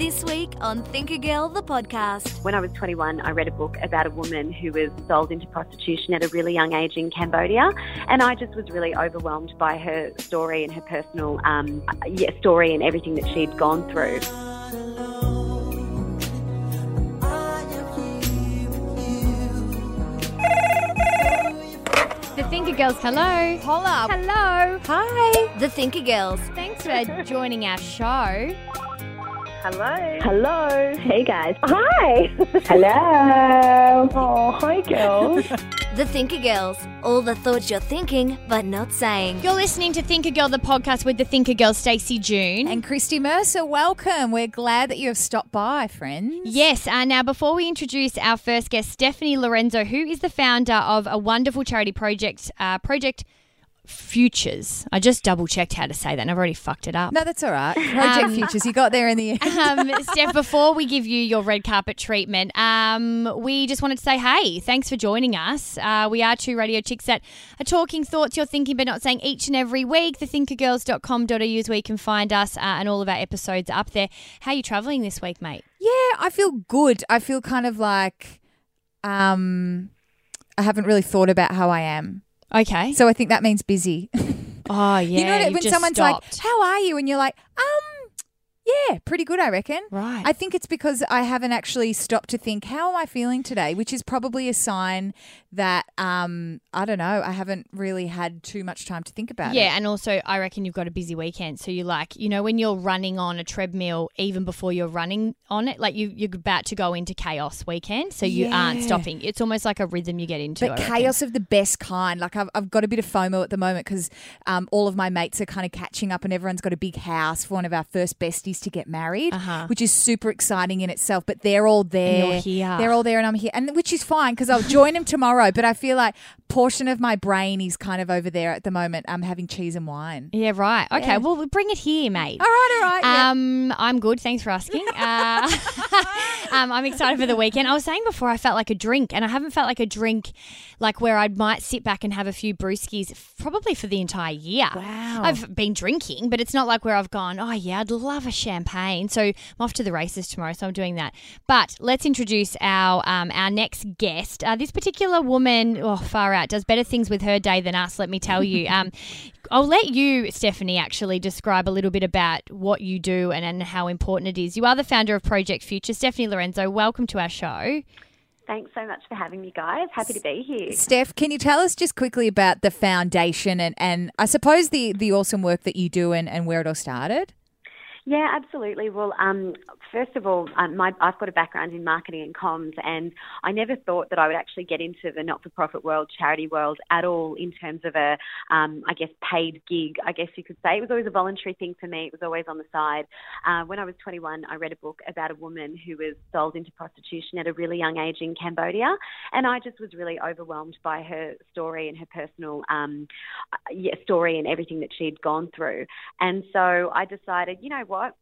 This week on Thinker Girl, the podcast. When I was 21, I read a book about a woman who was sold into prostitution at a really young age in Cambodia, and I just was really overwhelmed by her story and her personal um, yeah, story and everything that she'd gone through. The Thinker Girls, hello. Holla. Hello. Hi. The Thinker Girls. Thanks for joining our show. Hello. Hello. Hey guys. Hi. Hello. Oh, hi, girls. The Thinker Girls. All the thoughts you're thinking but not saying. You're listening to Thinker Girl, the podcast with the Thinker Girl, Stacey June. and Christy Mercer, welcome. We're glad that you have stopped by, friends. Yes, uh, now before we introduce our first guest, Stephanie Lorenzo, who is the founder of a wonderful charity project, uh, Project Futures. I just double checked how to say that and I've already fucked it up. No, that's all right. Project Um, Futures, you got there in the end. um, Steph, before we give you your red carpet treatment, um, we just wanted to say, hey, thanks for joining us. Uh, we are two radio chicks that are talking thoughts you're thinking but not saying each and every week. Thethinkergirls.com.au is where you can find us uh, and all of our episodes up there. How are you travelling this week, mate? Yeah, I feel good. I feel kind of like um, I haven't really thought about how I am. Okay. So I think that means busy. Oh, yeah. you know what- when someone's stopped. like, "How are you?" and you're like, "Um, yeah, pretty good, I reckon." Right. I think it's because I haven't actually stopped to think, "How am I feeling today?" Which is probably a sign that um, I don't know. I haven't really had too much time to think about it. Yeah, and also I reckon you've got a busy weekend. So you're like, you know, when you're running on a treadmill, even before you're running on it, like you, you're about to go into chaos weekend. So you aren't stopping. It's almost like a rhythm you get into. But chaos of the best kind. Like I've, I've got a bit of FOMO at the moment because um, all of my mates are kind of catching up, and everyone's got a big house for one of our first besties to get married, Uh-huh. which is super exciting in itself. But they're all there. They're all there, and I'm here, and which is fine because I'll join them tomorrow. But I feel like portion of my brain is kind of over there at the moment. I'm having cheese and wine. Yeah, right. Okay, Yeah. well, bring it here, mate. All right, all right. yeah. Um, I'm good. Thanks for asking. Uh, um, I'm excited for the weekend. I was saying before I felt like a drink, and I haven't felt like a drink, like where I might sit back and have a few brewskis, probably for the entire year. Wow. I've been drinking, but it's not like where I've gone. Oh yeah, I'd love a champagne. So I'm off to the races tomorrow, so I'm doing that. But let's introduce our um, our next guest. Uh, this particular woman, oh far out, does better things with her day than us. Let me tell you. Um, I'll let you, Stephanie, actually describe a little bit about what you do and, and how important it is. You are the founder of Project Future. Stephanie Lorenzo, welcome to our show. Thanks so much for having me, guys. Happy to be here. Steph, can you tell us just quickly about the foundation and, and I suppose the, the awesome work that you do and, and where it all started? Yeah, absolutely. Well, um, first of all, um, my, I've got a background in marketing and comms, and I never thought that I would actually get into the not-for-profit world, charity world at all, in terms of a, um, I guess, paid gig. I guess you could say it was always a voluntary thing for me. It was always on the side. Uh, when I was 21, I read a book about a woman who was sold into prostitution at a really young age in Cambodia, and I just was really overwhelmed by her story and her personal um, uh, story and everything that she'd gone through. And so I decided, you know what?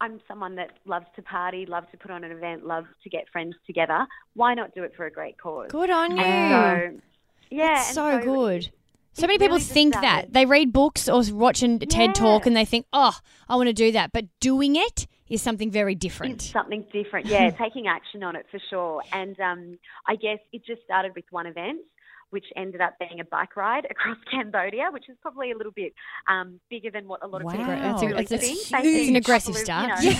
I'm someone that loves to party, loves to put on an event, loves to get friends together. Why not do it for a great cause? Good on you. And so, yeah, That's and so, good. So many people really think that. They read books or watch a TED Yeah. talk and they think, oh, I want to do that. But doing it is something very It's different. something different. Yeah, taking action on it for sure. And um, I guess it just started with one event. Which ended up being a bike ride across Cambodia, which is probably a little bit um, bigger than what a lot of Wow. people That's a- really it's a think. huge- it's an aggressive start. you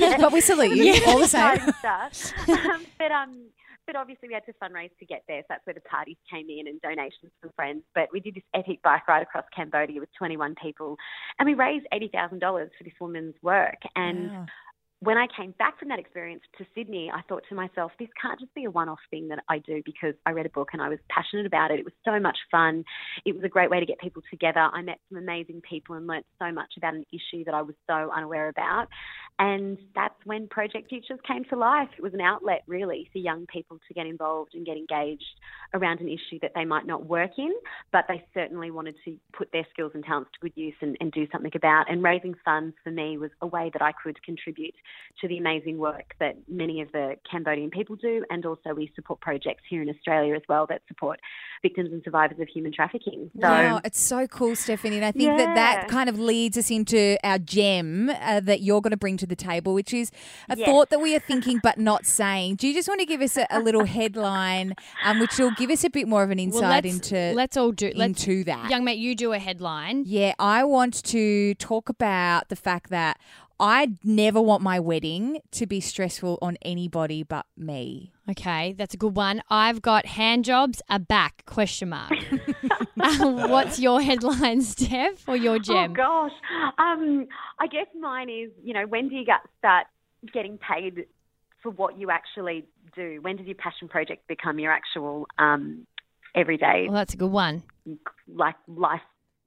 know, But we salute you all the same. stuff. um, but um, but obviously we had to fundraise to get there, so that's where the parties came in and donations from friends. But we did this epic bike ride across Cambodia with 21 people, and we raised eighty thousand dollars for this woman's work. And Wow. When I came back from that experience to Sydney, I thought to myself, this can't just be a one off thing that I do because I read a book and I was passionate about it. It was so much fun. It was a great way to get people together. I met some amazing people and learnt so much about an issue that I was so unaware about. And that's when Project Futures came to life. It was an outlet, really, for young people to get involved and get engaged around an issue that they might not work in, but they certainly wanted to put their skills and talents to good use and, and do something about. And raising funds for me was a way that I could contribute to the amazing work that many of the Cambodian people do. And also, we support projects here in Australia as well that support victims and survivors of human trafficking. So, wow, it's so cool, Stephanie. And I think that that kind of leads us into our gem uh, that you're going to bring to the table, which is a Yes. thought that we are thinking but not saying. Do you just want to give us a, a little headline, um, which will give us a bit more of an Well, insight let's, into let's all do let's, into that? Young mate, you do a headline. Yeah, I want to talk about the fact that I never want my wedding to be stressful on anybody but me. Okay, that's a good one. I've got hand jobs are back? Question mark. Uh, What's your headline, Steph, or your gem? oh gosh, um, I guess mine is, you know, when do you get, start getting paid for what you actually do? When does your passion project become your actual um, everyday, well, that's a good one. like, life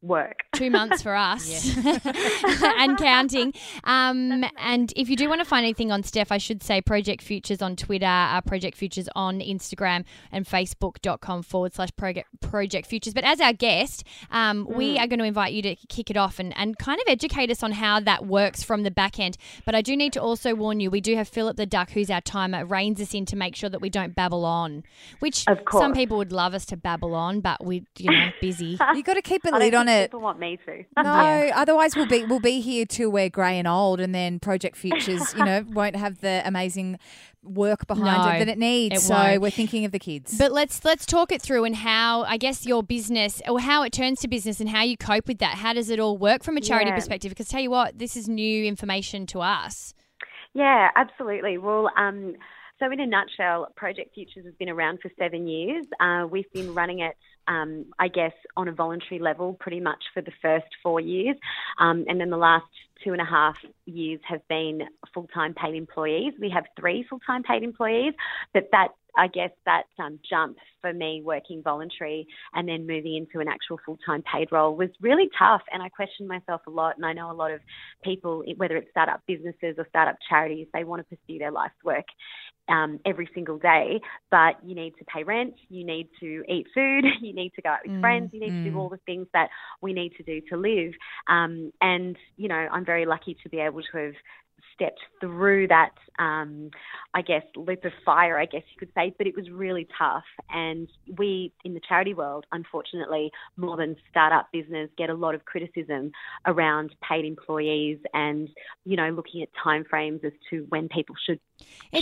work? Two months for us and counting. Um, and if you do want to find anything on Steph, I should say Project Futures on Twitter, uh, Project Futures on Instagram, and Facebook.com forward slash Project Project Futures. But as our guest, um, we are going to invite you to kick it off and, and kind of educate us on how that works from the back end. But I do need to also warn you, we do have Philip the Duck, who's our timer, reins us in to make sure that we don't babble on, which Of some people would love us to babble on, but we, you know, busy. You've got to keep a don't lid on think it. People want me to. No, otherwise we'll be we'll be here till we're grey and old, and then Project Futures, you know, won't have the amazing work behind No, it that it needs. it so won't. we're thinking of the kids. But let's let's talk it through and how I guess your business or how it turns to business and how you cope with that. How does it all work from a charity Yeah. perspective? Because tell you what, this is new information to us. Yeah, absolutely. Well, um, so in a nutshell, Project Futures has been around for seven years. Uh, we've been running it, um, I guess, on a voluntary level pretty much for the first four years. Um, and then the last two and a half years have been full time paid employees. We have three full time paid employees, but that I guess that um, jump for me working voluntary and then moving into an actual full time paid role was really tough. And I questioned myself a lot. And I know a lot of people, whether it's startup businesses or startup charities, they want to pursue their life's work um, every single day. But you need to pay rent, you need to eat food, you need to go out with Mm, friends, you need to mm. do all the things that we need to do to live. Um, and, you know, I'm very lucky to be able to have stepped through that, um, I guess, loop of fire, I guess you could say, but it was really tough. And we, in the charity world, unfortunately, more than startup business, get a lot of criticism around paid employees and, you know, looking at timeframes as to when people should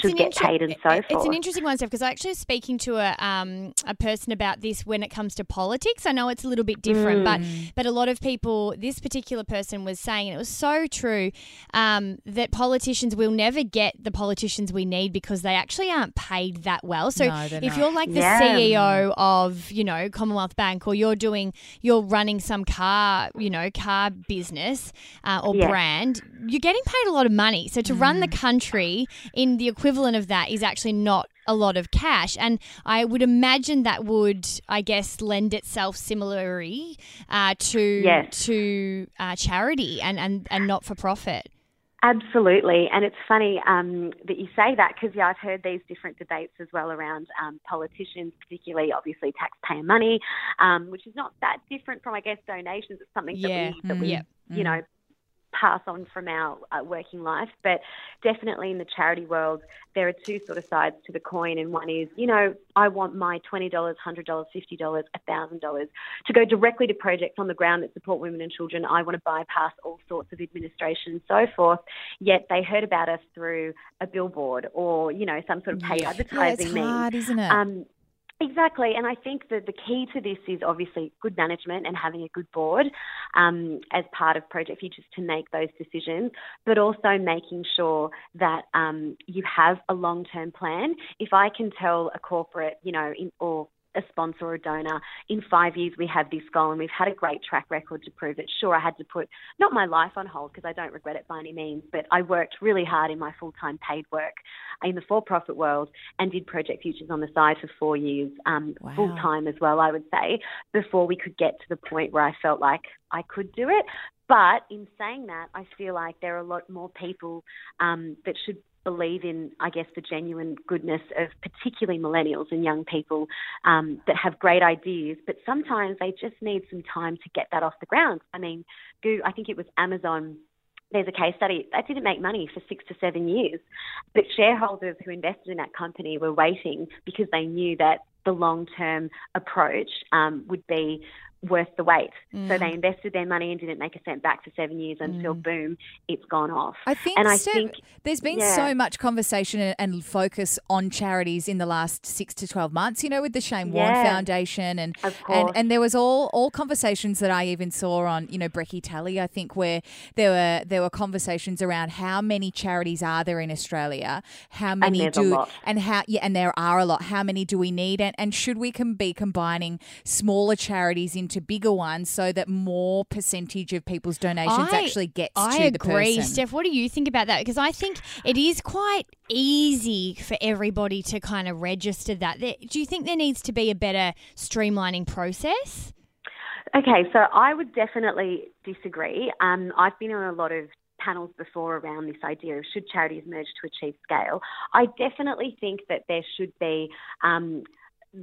should get inter- paid and so it- It's forth. an interesting one, Steph, because I actually was speaking to a um, a person about this when it comes to politics. I know it's a little bit different, but but a lot of people, this particular person was saying, and it was so true, um, that politicians will never get the politicians we need because they actually aren't paid that well. So No, if not. you're like the Yeah. CEO of you know Commonwealth Bank, or you're doing you're running some car you know car business uh, or Yeah. brand, you're getting paid a lot of money. So to run the country in the equivalent of that is actually not a lot of cash. And I would imagine that would, I guess, lend itself similarly uh, to Yes. to uh, charity and, and, and not for profit. Absolutely, and it's funny um, that you say that because yeah, I've heard these different debates as well around um, politicians, particularly obviously taxpayer money, um, which is not that different from I guess donations. It's something Yeah. that we that we Mm. Yeah. you know pass on from our uh, working life, but definitely in the charity world, there are two sort of sides to the coin, and one is you know I want my twenty dollars, hundred dollars, fifty dollars, thousand dollars to go directly to projects on the ground that support women and children. I want to bypass all sorts of administration and so forth. Yet they heard about us through a billboard or you know some sort of paid yeah, advertising it's means. hard, isn't it? Um, exactly, and I think that the key to this is obviously good management and having a good board um, as part of Project Futures to make those decisions, but also making sure that um, you have a long-term plan. If I can tell a corporate, you know, in, or a sponsor or a donor. In five years, we have this goal, and we've had a great track record to prove it. Sure, I had to put not my life on hold because I don't regret it by any means, but I worked really hard in my full time paid work in the for profit world and did Project Futures on the side for four years, um, Wow. full time as well, I would say, before we could get to the point where I felt like I could do it. But in saying that, I feel like there are a lot more people um, that should believe in, I guess, the genuine goodness of particularly millennials and young people um, that have great ideas, but sometimes they just need some time to get that off the ground. I mean, I think it was Amazon. There's a case study that didn't make money for six to seven years, but shareholders who invested in that company were waiting because they knew that the long term approach um, would be worth the wait. So mm. they invested their money and didn't make a cent back for seven years until mm. boom, it's gone off. I think, and I Steph, think there's been yeah. so much conversation and- focus on charities in the last six to twelve months. You know, with the Shane Warne Foundation, and and and there was all all conversations that I even saw on you know Brecky Tally. I think where there were there were conversations around how many charities are there in Australia, how many do, lot. and how yeah, and there are a lot. How many do we need, and and should we can be combining smaller charities into bigger ones so that more percentage of people's donations I- actually gets I to agree, the person? Steph. What do you think about that? Because I think it is quite easy for everybody to kind of register that. Do you think there needs to be a better streamlining process? Okay, so I would definitely disagree. Um, I've been on a lot of panels before around this idea of should charities merge to achieve scale. I definitely think that there should be. Um,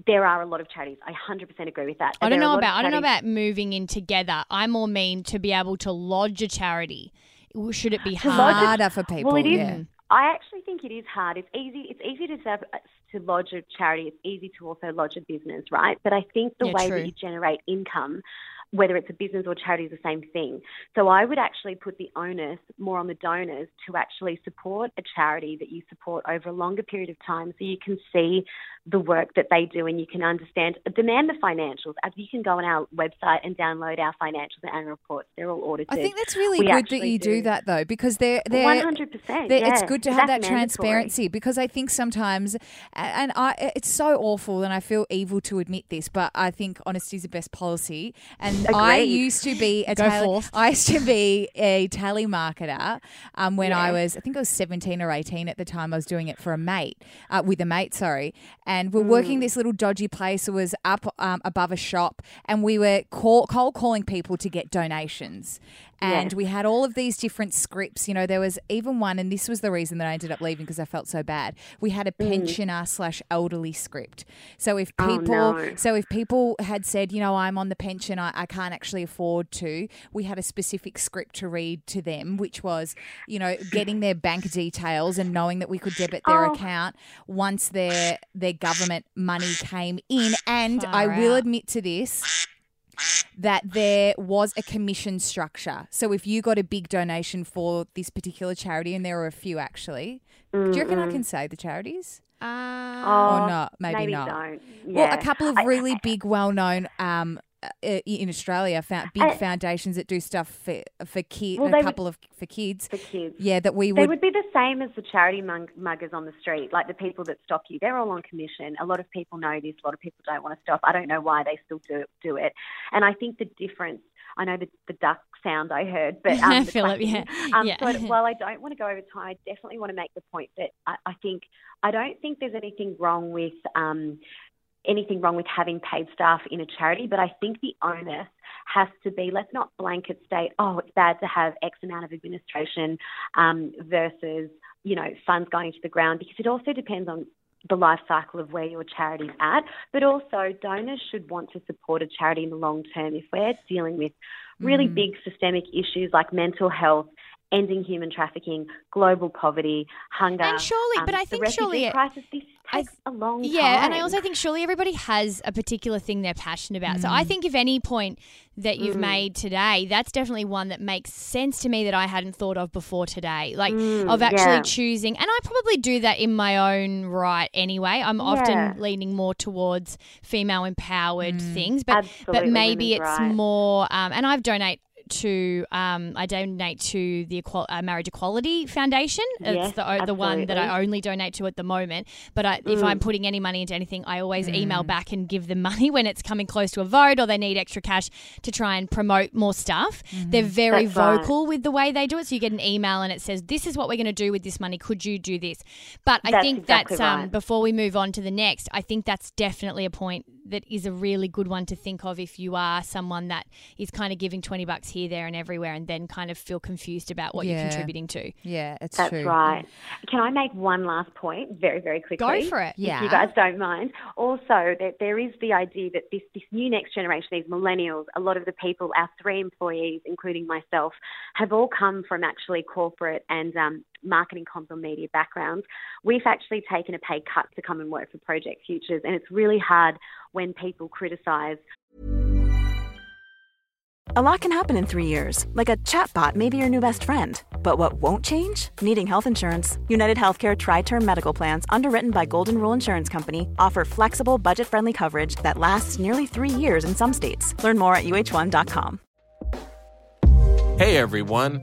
there are a lot of charities. I 100% agree with that. I don't know a lot of about I don't know about moving in together. I more mean to be able to lodge a charity. Should it be To a- harder for people. Well, it is. yeah. I actually think it is hard. It's easy. It's easy to set up, uh, to lodge a charity. It's easy to also lodge a business, right? But I think the Yeah, way true. that you generate income, whether it's a business or charity, is the same thing. So I would actually put the onus more on the donors to actually support a charity that you support over a longer period of time, so you can see the work that they do and you can understand, demand the financials. As you can go on our website and download our financials and annual reports. They're all audited. I think that's really We good that you do. do. that though, because they're they're One hundred percent. They- It's good to have that mandatory. transparency because I think sometimes, and I, it's so awful, and I feel evil to admit this, but I think honesty is the best policy. And I used to be a Go tally, forth. I used to be a tally marketer um, when I was, I think I was seventeen or eighteen at the time. I was doing it for a mate, uh, with a mate, sorry, and we're Mm. working this little dodgy place. It was up um, above a shop, and we were call, cold calling people to get donations. And Yes. we had all of these different scripts. You know, there was even one, and this was the reason that I ended up leaving because I felt so bad. We had a pensioner slash elderly script. So if Mm. Oh, people, no. so if people had said, you know, I'm on the pension, I, I can't actually afford to, we had a specific script to read to them, which was, you know, getting their bank details and knowing that we could debit their Oh. account once their their government money came in. And I Far will out. admit to this that there was a commission structure. So if you got a big donation for this particular charity, and there were a few actually, do you reckon I can say the charities? Uh, Oh, or not? Maybe, maybe not. don't. Well, a couple of really I- big, well-known um, in Australia, found big I- foundations that do stuff for for kids. Well, a they would- couple of for kids. for kids. Yeah, that we would. They would. be the same as the charity mug- muggers on the street, like the people that stop you. They're all on commission. A lot of people know this. A lot of people don't want to stop. I don't know why they still do do it. And I think the difference. I know the, the duck sound I heard, but um, Philip, yeah. Um, Yeah. So I- while I don't want to go over time, I definitely want to make the point that I, I think I don't think there's anything wrong with um, anything wrong with having paid staff in a charity, but I think the onus has to be let's not blanket state, oh, it's bad to have X amount of administration um, versus, you know, funds going to the ground because it also depends on the life cycle of where your charity's at, but also donors should want to support a charity in the long term. If we're dealing with really Mm. big systemic issues like mental health, ending human trafficking, global poverty, hunger, And surely- um, but I think surely it- crisis, this takes a long time. Yeah, and I also think surely everybody has a particular thing they're passionate about. So Mm. I think if any point that you've made today, that's definitely one that makes sense to me that I hadn't thought of before today. Like Mm, of actually yeah. choosing, and I probably do that in my own right anyway. I'm Yeah. often leaning more towards female empowered things, but but maybe it's rights. more. Um, and I've donate to um, I donate to the Equal- uh, Marriage Equality Foundation. Yes, it's the o- the one that I only donate to at the moment. But I, if I'm putting any money into anything, I always email back and give them money when it's coming close to a vote or they need extra cash to try and promote more stuff. They're very That's right. vocal with the way they do it. So you get an email and it says, "This is what we're going to do with this money. Could you do this?" But I That's think exactly that's um, right. before we move on to the next. I think that's definitely a point that is a really good one to think of if you are someone that is kind of giving twenty bucks here, there, and everywhere, and then kind of feel confused about what you're contributing to. Yeah, it's That's true. right. Can I make one last point very, very quickly? Go for it. Yeah. You guys don't mind. Also, that there is the idea that this, this new next generation, these millennials, a lot of the people, our three employees, including myself, have all come from actually corporate and um, marketing comms or media backgrounds. We've actually taken a pay cut to come and work for Project Futures, and it's really hard when people criticise A lot can happen in three years, like a chatbot may be your new best friend. But what won't change? Needing health insurance. United Healthcare TriTerm Medical Plans, underwritten by Golden Rule Insurance Company, offer flexible, budget friendly coverage that lasts nearly three years in some states. Learn more at uhone.com. Hey everyone,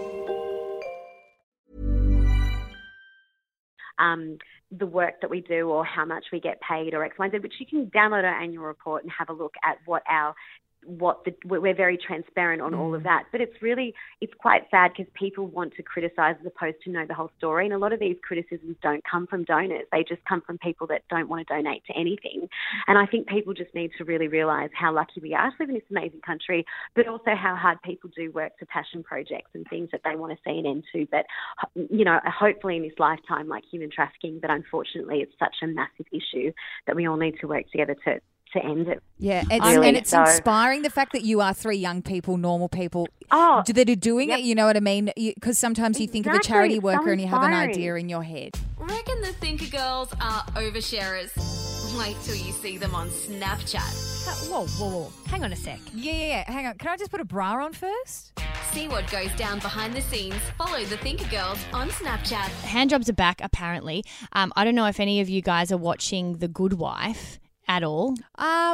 Um, the work that we do or how much we get paid or X, Y, and which you can download our annual report and have a look at what our what the, we're very transparent on all of mm. that. But it's really it's quite sad because people want to criticise as opposed to know the whole story. And a lot of these criticisms don't come from donors; they just come from people that don't want to donate to anything. And I think people just need to really realise how lucky we are to live in this amazing country, but also how hard people do work for passion projects and things that they want to see an end to. But you know, hopefully in this lifetime, like human trafficking, but unfortunately, it's such a massive issue that we all need to work together to to end it. Yeah, it's, Really, and it's so- inspiring the fact that you are three young people, normal people, Oh, that are doing yep. it. You know what I mean? Because sometimes you think of a charity it's so worker and you have an idea in your head. Reckon the Thinker Girls are oversharers. Wait till you see them on Snapchat. Whoa, whoa, whoa! Hang on a sec. Yeah, yeah, yeah. Hang on. Can I just put a bra on first? See what goes down behind the scenes. Follow the Thinker Girls on Snapchat. Hand jobs are back apparently. Um, I don't know if any of you guys are watching The Good Wife at all. Um,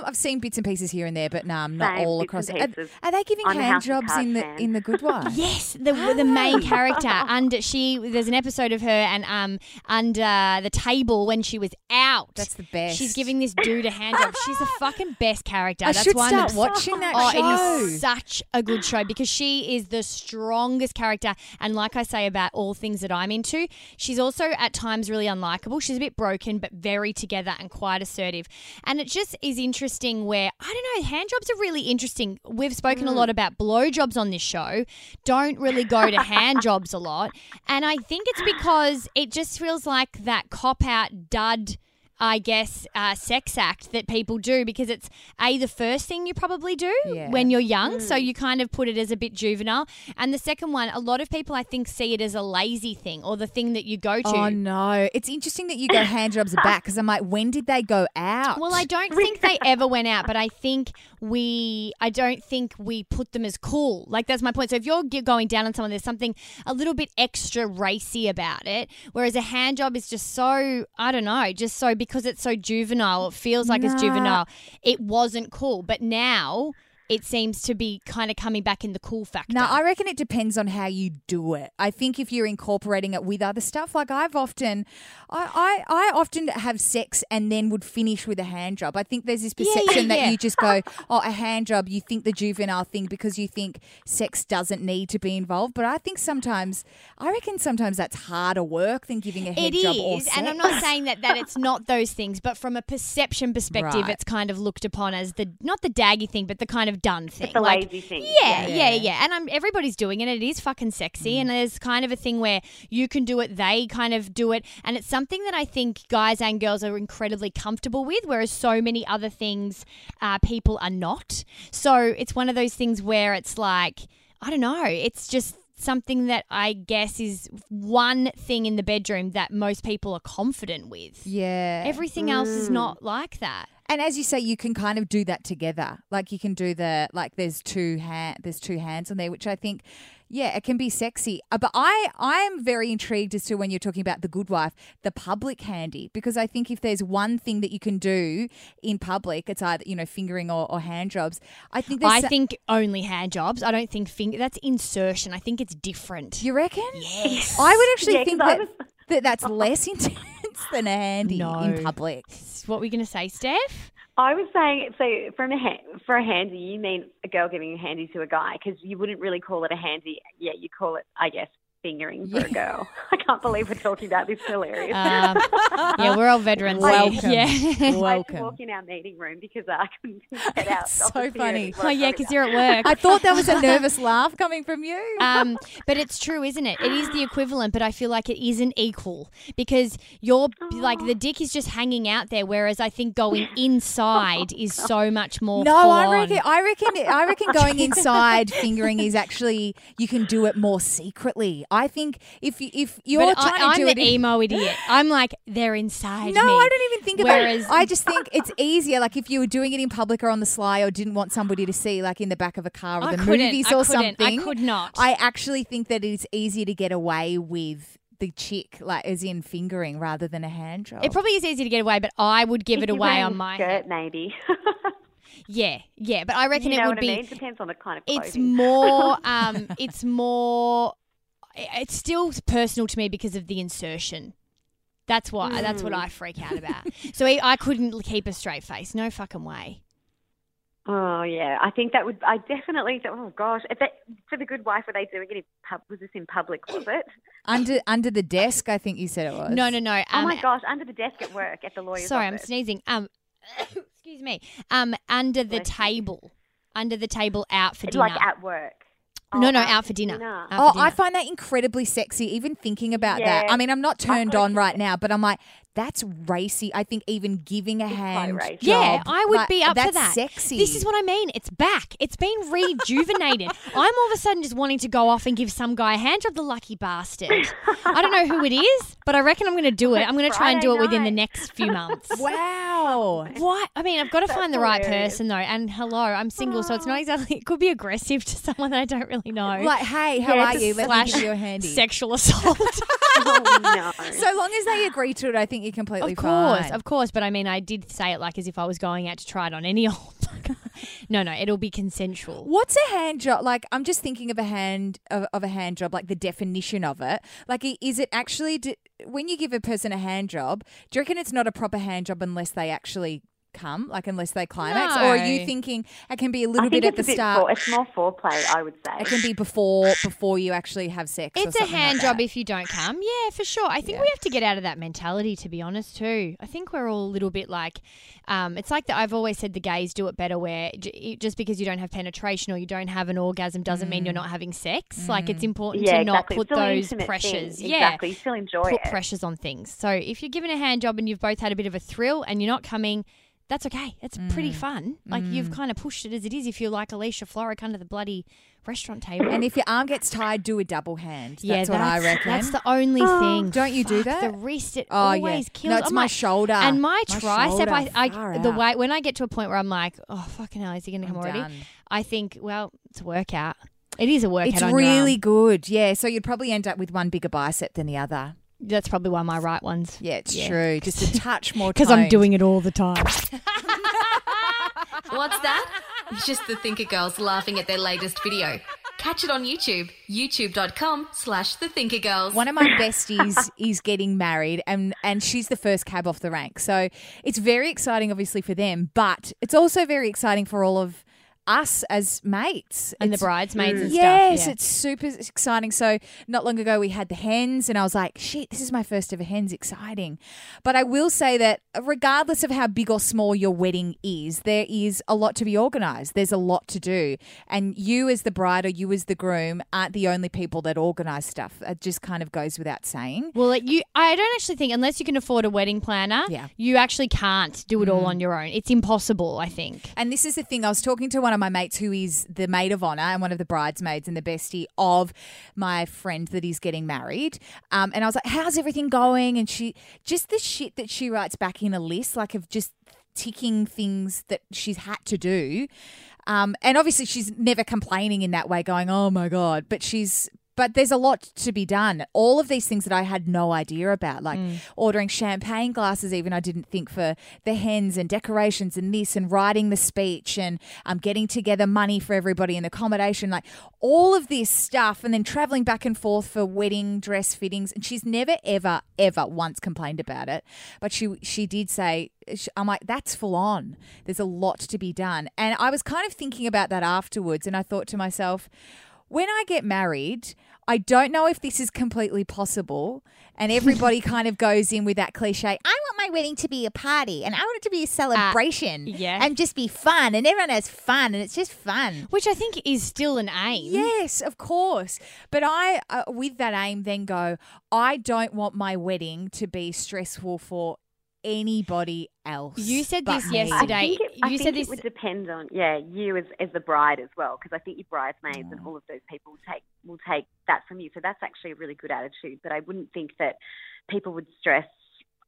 I've seen bits and pieces here and there, but no, I'm not Same, all bits across and. Are, pieces. are they giving I'm a hand House of jobs Cards in the fan. in the Good Wife? Yes, the the main character under she there's an episode of her and um under the table when she was out. That's the best. She's giving this dude a hand job. She's the fucking best character. I That's should one start that's- watching that Oh, show. it is such a good show because she is the strongest character. And like I say about all things that I'm into, she's also at times really unlikable. She's a bit broken, but very together and quite assertive. And it just is interesting where, I don't know, hand jobs are really interesting. We've spoken a hmm. lot about blowjobs on this show. Don't really go to hand jobs a lot. And I think it's because it just feels like that cop out dud. I guess, uh, sex act that people do because it's a the first thing you probably do Yeah. when you're young, so you kind of put it as a bit juvenile. And the second one, a lot of people I think see it as a lazy thing or the thing that you go to. Oh no! It's interesting that you go hand jobs back because I'm like, when did they go out? Well, I don't think they ever went out, but I think we, I don't think we put them as cool. Like that's my point. So if you're going down on someone, there's something a little bit extra racy about it. Whereas a hand job is just so, I don't know, just so because it's so juvenile, it feels like it's juvenile. It wasn't cool, but now it seems to be kind of coming back in the cool factor. Now, I reckon it depends on how you do it. I think if you're incorporating it with other stuff, like I've often, I, I, I often have sex and then would finish with a hand job. I think there's this Yeah, yeah, perception yeah. that you just go, oh, a hand job. You think the juvenile thing because you think sex doesn't need to be involved. But I think sometimes, I reckon sometimes that's harder work than giving a head It job or is, and I'm not saying that that it's not those things, but from a perception perspective, Right. it's kind of looked upon as the not the daggy thing, but the kind of done thing, the like, lazy thing. Yeah, Yeah. yeah, yeah. And I'm, everybody's doing it. It is fucking sexy, Mm. and there's kind of a thing where you can do it, they kind of do it, and it's something that I think guys and girls are incredibly comfortable with, whereas so many other things uh, people are not. So it's one of those things where it's like I don't know. It's just something that I guess is one thing in the bedroom that most people are confident with. Yeah. Everything else Mm. is not like that. And as you say, you can kind of do that together. Like you can do the like there's two hand there's two hands on there, which I think, yeah, it can be sexy. Uh, but I I'm very intrigued as to when you're talking about the good wife, the public handy, because I think if there's one thing that you can do in public, it's either you know fingering or, or hand jobs. I think there's I so- think only hand jobs. I don't think finger. That's insertion. I think it's different. You reckon? Yes. I would actually Yeah, 'cause think that, was- that that's less intense than a handy No. in public. What were you going to say, Steph? I was saying, so from a ha- for a handy, you mean a girl giving a handy to a guy because you wouldn't really call it a handy. Yeah, you call it, I guess, fingering for a girl. I can't believe we're talking about this. Hilarious. Um, yeah, we're all veterans. Welcome. Yeah. I had to walk in our meeting room because I couldn't get out. So of the theatre funny. oh yeah, because you're at work. I thought that was a nervous laugh coming from you. um, but it's true, isn't it? It is the equivalent, but I feel like it isn't equal because you're like the dick is just hanging out there, whereas I think going inside is so much more. No, full I on. reckon. I reckon. I reckon going inside fingering is actually you can do it more secretly. I think if you, if you're But trying I, to do I'm it, the emo idiot. I'm like they're inside no, me. I don't even think about it. I just think it's easier. Like if you were doing it in public or on the sly, or didn't want somebody to see, like in the back of a car or I the couldn't. movies or couldn't. I could not. I actually think that it's easier to get away with the chick, like as in fingering, rather than a hand job. It probably is easy to get away, but I would give If it away on my skirt, maybe. yeah, yeah. But I reckon you know it would what be. I mean? Depends on the kind of clothing. It's more. Um, it's more. It's still personal to me because of the insertion. That's what. That's what Mm. I freak out about. so I, I couldn't keep a straight face. No fucking way. Oh yeah, I think that would. I definitely. Oh gosh, if that, for the good wife, were they doing it in pub? Was this in public? Was it? under under the desk. I think you said it was. No, no, no. oh Um, my gosh, under the desk at work at the lawyer's sorry, I'm sneezing. Um, excuse me. Um, under the Bless you. table, under the table, out for dinner. Like at work. No, Oh, no, out for oh, dinner. Out Oh, for I find that incredibly sexy. Even thinking about that. I mean, I'm not turned on right now, but I'm like, that's racy. I think even giving a hand racy. Yeah, I would like, be up that's for that. Sexy. This is what I mean. It's back. It's been rejuvenated. I'm all of a sudden just wanting to go off and give some guy a hand job, the lucky bastard. I don't know who it is, but I reckon I'm going to do it. I'm going to try and do it Friday within the next few months. wow. What? I mean, I've got to find the right hilarious. person though. And hello, I'm single, so it's not exactly. It could be aggressive to someone that I don't really know. Like, hey, how Yeah, are it's a you? Let me slash give you a handy. Sexual assault. Oh no. so long as they agree to it, I think you're completely of course, fine. of course. But I mean, I did say it like as if I was going out to try it on any old. no, no, it'll be consensual. What's a hand job? Like, I'm just thinking of a hand of, of a hand job, like the definition of it. Like, is it actually d when you give a person a hand job? Do you reckon it's not a proper hand job unless they actually come, like unless they climax, or are you thinking it can be a little think bit at the a bit start? For, it's more foreplay, I would say. It can be before before you actually have sex. or It's a something like hand job if you don't come. Yeah, for sure. I think Yeah. we have to get out of that mentality, to be honest, too. I think we're all a little bit like, um, it's like that. I've always said the gays do it better, where just because you don't have penetration or you don't have an orgasm doesn't mean you're Mm. not having sex. Like it's important yeah, to not exactly. put It's those pressures. Thing. Yeah. Exactly. You still enjoy Put it. pressures on things. So if you're given a hand job and you've both had a bit of a thrill and you're not coming, that's okay. It's pretty mm. fun. Like you've mm. kind of pushed it as it is. If you're like Alicia Florrick under the bloody restaurant table. And if your arm gets tired, do a double hand. That's yeah, what I reckon. That's the only oh, thing. Don't you do Fuck, that? The wrist, it Oh, yeah. always kills. No, it's I'm my like- shoulder. and my, My tricep. shoulder. I, I the out. way when I get to a point where I'm like, oh fucking hell, is he going to I'm come already? done. I think, well, it's a workout. It is a workout. It's on your really arm. good. Yeah. So you'd probably end up with one bigger bicep than the other. That's probably why my right one's. Yeah, it's Yeah. true. Just a touch more Because I'm doing it all the time. What's that? It's just the Thinker Girls laughing at their latest video. Catch it on YouTube, youtube.com slash the Thinker Girls. One of my besties is getting married and and she's the first cab off the rank. So it's very exciting obviously for them, but it's also very exciting for all of us as mates And the bridesmaids and stuff, yes, yeah. it's super exciting. So not long ago we had the hens, and I was like, "Shit, this is my first ever hens! Exciting!" But I will say that uh, regardless of how big or small your wedding is, there is a lot to be organised. There's a lot to do, and you as the bride or you as the groom aren't the only people that organise stuff. It just kind of goes without saying. Well, you, I don't actually think unless you can afford a wedding planner, Yeah. you actually can't do it all mm. on your own. It's impossible. I think. And this is the thing. I was talking to one of my mates who is the maid of honor and one of the bridesmaids and the bestie of my friend that is getting married. Um, and I was like, "How's everything going?" And she just the shit that she writes back in a list, like of just ticking things that she's had to do. Um, and obviously, she's never complaining in that way, going, "Oh my god!" But she's but there's a lot to be done. All of these things that I had no idea about, like ordering champagne glasses, even I didn't think for the hens and decorations and this and writing the speech and um, getting together money for everybody and accommodation, like all of this stuff, and then traveling back and forth for wedding dress fittings. And she's never, ever, ever once complained about it. But she she did say, I'm like, that's full on. There's a lot to be done. And I was kind of thinking about that afterwards, and I thought to myself, when I get married, I don't know if this is completely possible. And everybody kind of goes in with that cliche I want my wedding to be a party and I want it to be a celebration. yeah. And just be fun. And everyone has fun and it's just fun. Which I think is still an aim. Yes, of course. But I, uh, with that aim, then go, I don't want my wedding to be stressful for anybody else. You said this me. yesterday. I think it, I you think said it this. would depend on yeah you as as the bride as well because I think your bridesmaids and mm. all of those people will take will take that from you. So that's actually a really good attitude. But I wouldn't think that people would stress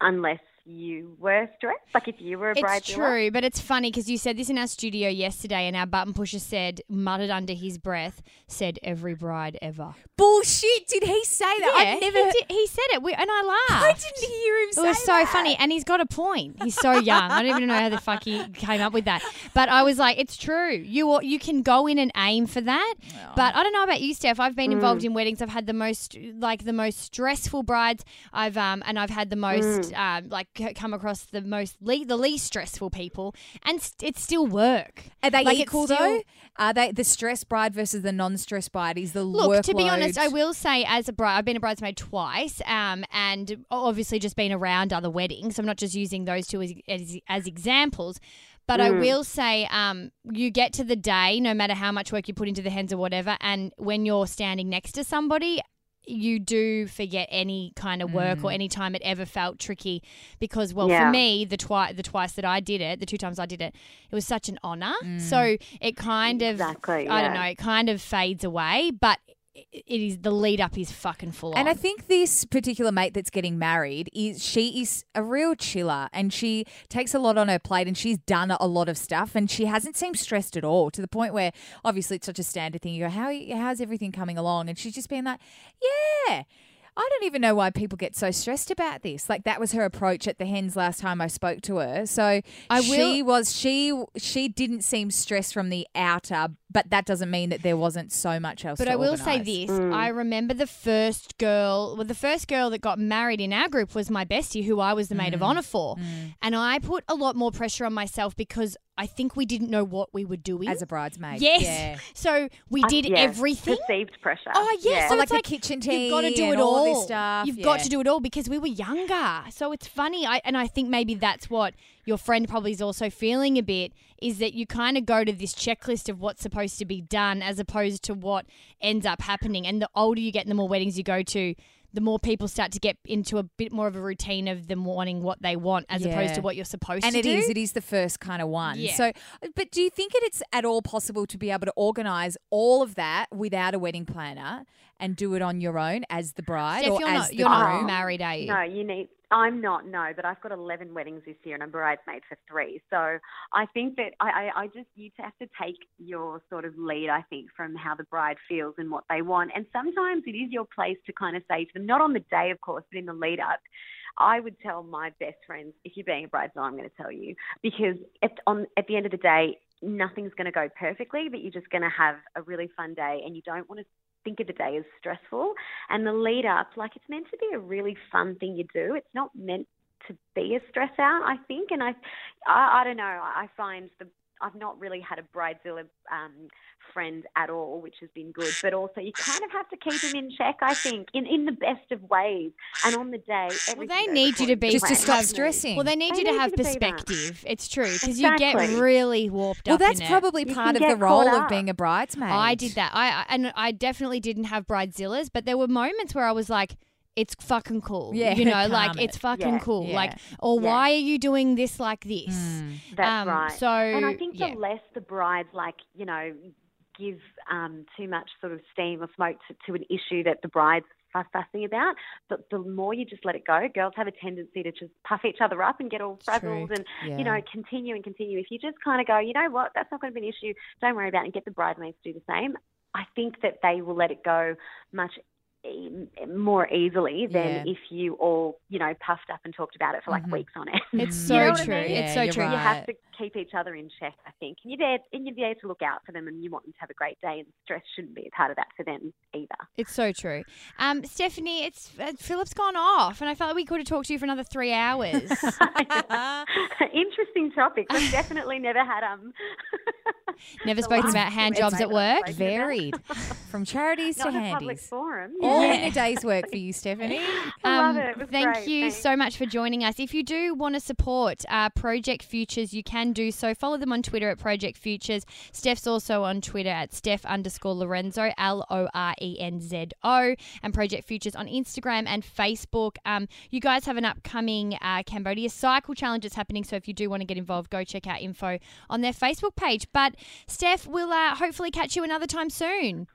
unless you were stressed. Like if you were a bride. It's true, but it's funny because you said this in our studio yesterday, and our button pusher said, muttered under his breath, said every bride ever. Bullshit. Did he say that? Yeah, I've never. he, did- he said it, we, and I laughed. I didn't hear him It say was so that. funny, and he's got a point. He's so young. I don't even know how the fuck he came up with that. But I was like, it's true. You you can go in and aim for that. But I don't know about you, Steph. I've been involved in weddings. I've had the most like the most stressful brides. I've um and I've had the most um like c- come across the most le- the least stressful people, and st- it's still work. Are they Like, equal though? Are they the stress bride versus the non-stress bride? Is the Look, to be honest, I will say as a bride, I've been a bridesmaid twice, um, and obviously just been around other weddings. So I'm not just using those two as, as, as examples. But I will say, um, you get to the day, no matter how much work you put into the hens or whatever, and when you're standing next to somebody, you do forget any kind of work or mm. any time it ever felt tricky because well Yeah. for me the twice the twice that I did it the two times I did it it was such an honor. So mm. it kind of Exactly, I don't know it kind of fades away but it is the lead up is fucking full And on. I think this particular mate that's getting married is she is a real chiller and she takes a lot on her plate and she's done a lot of stuff and she hasn't seemed stressed at all to the point where obviously it's such a standard thing. You go, How how's everything coming along? And she's just been like, Yeah. I don't even know why people get so stressed about this. Like that was her approach at the hens last time I spoke to her. So I she was she she didn't seem stressed from the outer, but that doesn't mean that there wasn't so much else. But to I will say this: Mm. I remember the first girl. Well, the first girl that got married in our group was my bestie, who I was the maid of Mm. honor for, and I put a lot more pressure on myself because I think we didn't know what we were doing as a bridesmaid. Yes, Yeah. so we did yeah, everything. Perceived pressure. Oh yes, Yeah. so Or like it's the like kitchen You've got to do it all all. this stuff, You've got to do it all because we were younger. So it's funny, I, and I think maybe that's what your friend probably is also feeling a bit is that you kind of go to this checklist of what's supposed to be done as opposed to what ends up happening. And the older you get, and the more weddings you go to. The more people start to get into a bit more of a routine of them wanting what they want as opposed to what you're supposed and to it do. is it is, it is the first kind of one Yeah. so but do you think it it's at all possible to be able to organize all of that without a wedding planner and do it on your own as the bride Steph, or as not, the you're not groom? married, are you? No, you need. I'm not. No, but I've got 11 weddings this year, and I'm bridesmaid for three. So I think that I, I, I just you have to take your sort of lead. I think from how the bride feels and what they want, and sometimes it is your place to kind of say to them, not on the day, of course, but in the lead up. I would tell my best friends, if you're being a bridesmaid, I'm going to tell you because at, on at the end of the day, nothing's going to go perfectly, but you're just going to have a really fun day, and you don't want to think of the day as stressful. And the lead up, like it's meant to be a really fun thing you do. It's not meant to be a stress out, I think. And I, I, I don't know. I find the I've not really had a bridezilla um, friend at all, which has been good. But also, you kind of have to keep him in check. I think in in the best of ways. And on the day, Well, they need you to be Just to stop stressing. Well, they need They you to need have you to perspective. It's true because you get really warped well up. that's in it. probably You part of the role caught of being a bridesmaid I did that. I I- and I definitely didn't have bridezillas, but there were moments where I was like, it's fucking cool. Yeah, you know, like it. it's fucking Yeah. cool. Yeah. Like, or Yeah. why are you doing this like this? That's Um, right. So, and I think yeah. the less the brides like, you know, give um, too much sort of steam or smoke to, to an issue that the bride's fuss- fussing about, the, the more you just let it go. Girls have a tendency to just puff each other up and get all frazzled and, Yeah. you know, continue and continue. If you just kind of go, you know what, that's not going to be an issue, don't worry about it, and get the bridesmaids to do the same, I think that they will let it go much more easily than Yeah. if you all, you know, puffed up and talked about it for like Mhm. weeks on end. it's so You know what I true. mean? It's so true. right. You have to keep each other in check, I think. And you're there, and you're there to look out for them, and you want them to have a great day. And stress shouldn't be a part of that for them either. It's so true. Um, Stephanie, it's uh, Philip's gone off, and I felt like we could have talked to you for another three hours. Interesting topic. We've definitely never had um. Never spoken about hand jobs at work. I've spoken about. Varied. From charities Not to a public handies. forum. All Yeah. in a day's work for you, Stephanie. I love Um, it. It thank great. you Thanks. so much for joining us. If you do want to support uh, Project Futures, you can do so. Follow them on Twitter at Project Futures. Steph's also on Twitter at Steph underscore Lorenzo, L O R E N Z O, and Project Futures on Instagram and Facebook. Um, you guys have an upcoming uh, Cambodia Cycle Challenge that's happening, so if you do want to get involved, go check out info on their Facebook page. But Steph, we'll uh, hopefully catch you another time soon.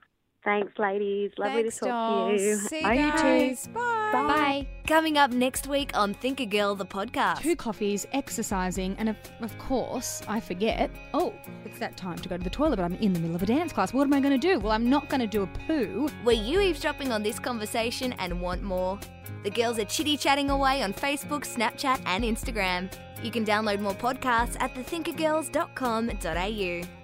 Thanks, ladies. Lovely Thanks, to talk dolls. to you. See you Bye. guys. Bye. Bye. Coming up next week on Thinker Girl, the podcast. two coffees, exercising, and of, of course, I forget, oh, it's that time to go to the toilet, but I'm in the middle of a dance class. What am I going to do? Well, I'm not going to do a poo. Were you eavesdropping on this conversation and want more? The girls are chitty chatting away on Facebook, Snapchat, and Instagram. You can download more podcasts at thethinkergirls.com.au.